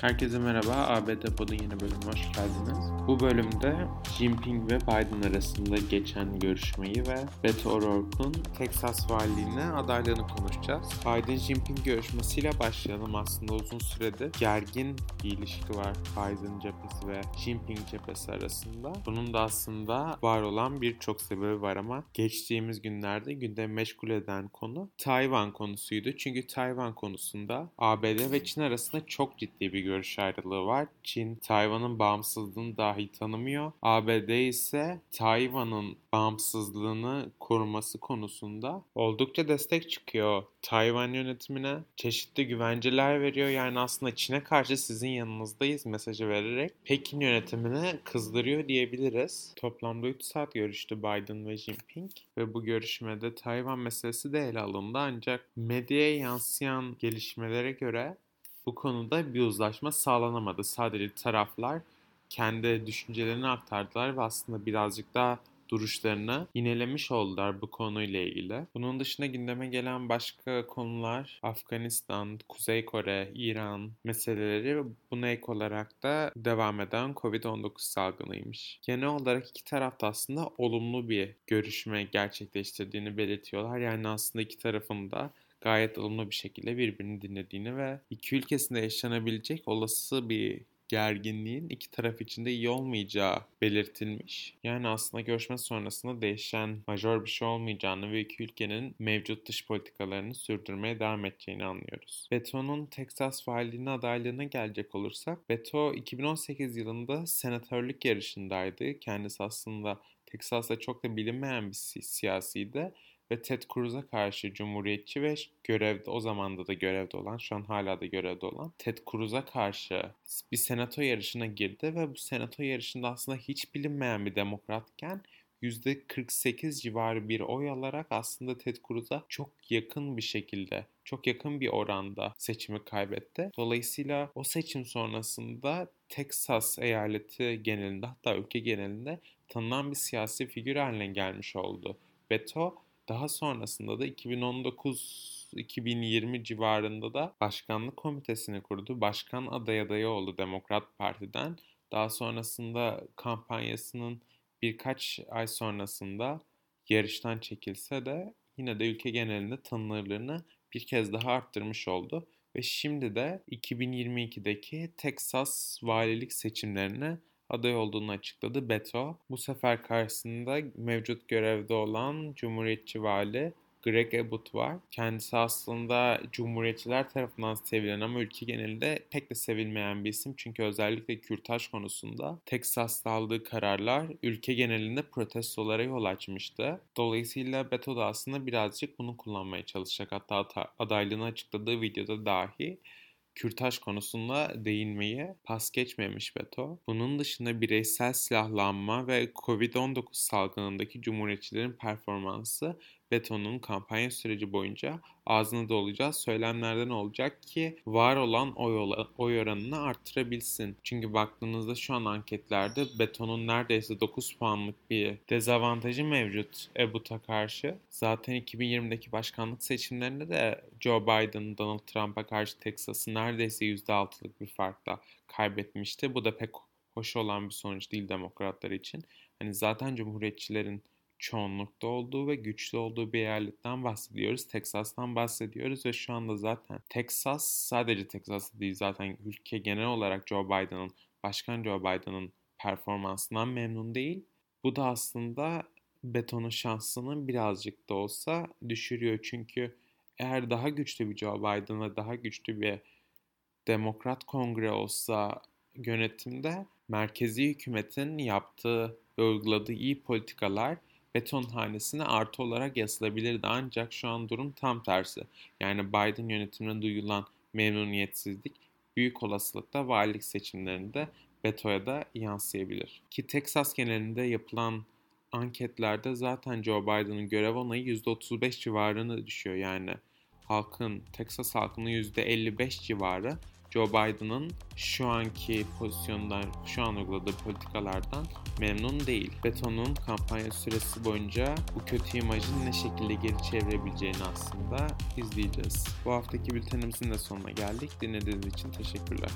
Herkese merhaba, ABD Pod'un yeni bölümüne hoş geldiniz. Bu bölümde Jinping ve Biden arasında geçen görüşmeyi ve Beto O'Rourke'un Texas valiliğine adaylığını konuşacağız. Biden-Jinping görüşmesiyle başlayalım. Aslında uzun süredir gergin bir ilişki var Biden cephesi ve Jinping cephesi arasında. Bunun da aslında var olan birçok sebebi var ama geçtiğimiz günlerde gündemi meşgul eden konu Tayvan konusuydu. Çünkü Tayvan konusunda ABD ve Çin arasında çok ciddi bir görüş ayrılığı var. Çin Tayvan'ın bağımsızlığını dahi tanımıyor. ABD ise Tayvan'ın bağımsızlığını koruması konusunda oldukça destek çıkıyor Tayvan yönetimine. Çeşitli güvenceler veriyor. Yani aslında Çin'e karşı sizin yanınızdayız mesajı vererek Pekin yönetimine kızdırıyor diyebiliriz. Toplamda 3 saat görüştü Biden ve Jinping ve bu görüşmede Tayvan meselesi de ele alındı ancak medyaya yansıyan gelişmelere göre bu konuda bir uzlaşma sağlanamadı. Sadece taraflar kendi düşüncelerini aktardılar ve aslında birazcık daha duruşlarını yinelemiş oldular bu konuyla ilgili. Bunun dışında gündeme gelen başka konular Afganistan, Kuzey Kore, İran meseleleri buna ek olarak da devam eden Covid-19 salgınıymış. Genel olarak iki tarafta aslında olumlu bir görüşme gerçekleştirdiğini belirtiyorlar. Yani aslında iki tarafın da gayet ılımlı bir şekilde birbirini dinlediğini ve iki ülkesinde yaşanabilecek olası bir gerginliğin iki taraf için de iyi olmayacağı belirtilmiş. Yani aslında görüşme sonrasında değişen majör bir şey olmayacağını ve iki ülkenin mevcut dış politikalarını sürdürmeye devam edeceğini anlıyoruz. Beto'nun Texas valiliğine adaylığına gelecek olursak, Beto 2018 yılında senatörlük yarışındaydı. Kendisi aslında Texas'ta çok da bilinmeyen bir siyasiydi ve Ted Cruz'a karşı cumhuriyetçi ve görevde o zamanda da görevde olan, şu an hala da görevde olan Ted Cruz'a karşı bir senato yarışına girdi ve bu senato yarışında aslında hiç bilinmeyen bir demokratken %48 civarı bir oy alarak aslında Ted Cruz'a çok yakın bir şekilde, çok yakın bir oranda seçimi kaybetti. Dolayısıyla o seçim sonrasında Texas eyaleti genelinde hatta ülke genelinde tanınan bir siyasi figür haline gelmiş oldu. Beto daha sonrasında da 2019-2020 civarında da başkanlık komitesini kurdu. Başkan aday adayı oldu Demokrat Parti'den. Daha sonrasında kampanyasının birkaç ay sonrasında yarıştan çekilse de yine de ülke genelinde tanınırlığını bir kez daha arttırmış oldu. Ve şimdi de 2022'deki Texas valilik seçimlerine aday olduğunu açıkladı Beto. Bu sefer karşısında mevcut görevde olan Cumhuriyetçi Vali Greg Abbott var. Kendisi aslında Cumhuriyetçiler tarafından sevilen ama ülke genelinde pek de sevilmeyen bir isim. Çünkü özellikle kürtaj konusunda Teksas'ta aldığı kararlar ülke genelinde protestolara yol açmıştı. Dolayısıyla Beto da aslında birazcık bunu kullanmaya çalışacak. Hatta adaylığını açıkladığı videoda dahi kürtaj konusunda değinmeyi pas geçmemiş Beto. Bunun dışında bireysel silahlanma ve Covid-19 salgınındaki cumhuriyetçilerin performansı Beto'nun kampanya süreci boyunca ağzını dolayacağı söylemlerden olacak ki var olan oy, oy oranını arttırabilsin. Çünkü baktığınızda şu an anketlerde Beto'nun neredeyse 9 puanlık bir dezavantajı mevcut Ebut'a karşı. Zaten 2020'deki başkanlık seçimlerinde de Joe Biden, Donald Trump'a karşı Texas'ı neredeyse %6'lık bir farkla kaybetmişti. Bu da pek hoş olan bir sonuç değil demokratlar için. Hani zaten cumhuriyetçilerin çoğunlukta olduğu ve güçlü olduğu bir eyaletten bahsediyoruz. Texas'tan bahsediyoruz ve şu anda zaten Texas sadece Texas'ta değil zaten ülke genel olarak Joe Biden'ın, Başkan Joe Biden'ın performansından memnun değil. Bu da aslında Beton'un şansını birazcık da olsa düşürüyor. Çünkü eğer daha güçlü bir Joe Biden ve daha güçlü bir Demokrat Kongre olsa yönetimde merkezi hükümetin yaptığı ve uyguladığı iyi politikalar beton hanesine artı olarak yazılabilirdi ancak şu an durum tam tersi. Yani Biden yönetimine duyulan memnuniyetsizlik büyük olasılıkla valilik seçimlerinde Beto'ya da yansıyabilir. Ki Texas genelinde yapılan anketlerde zaten Joe Biden'ın görev onayı %35 civarını düşüyor. Yani halkın, Texas halkının %55 civarı Joe Biden'ın şu anki pozisyondan, şu an uyguladığı politikalardan memnun değil. Beton'un kampanya süresi boyunca bu kötü imajın ne şekilde geri çevirebileceğini aslında izleyeceğiz. Bu haftaki bültenimizin de sonuna geldik. Dinlediğiniz için teşekkürler.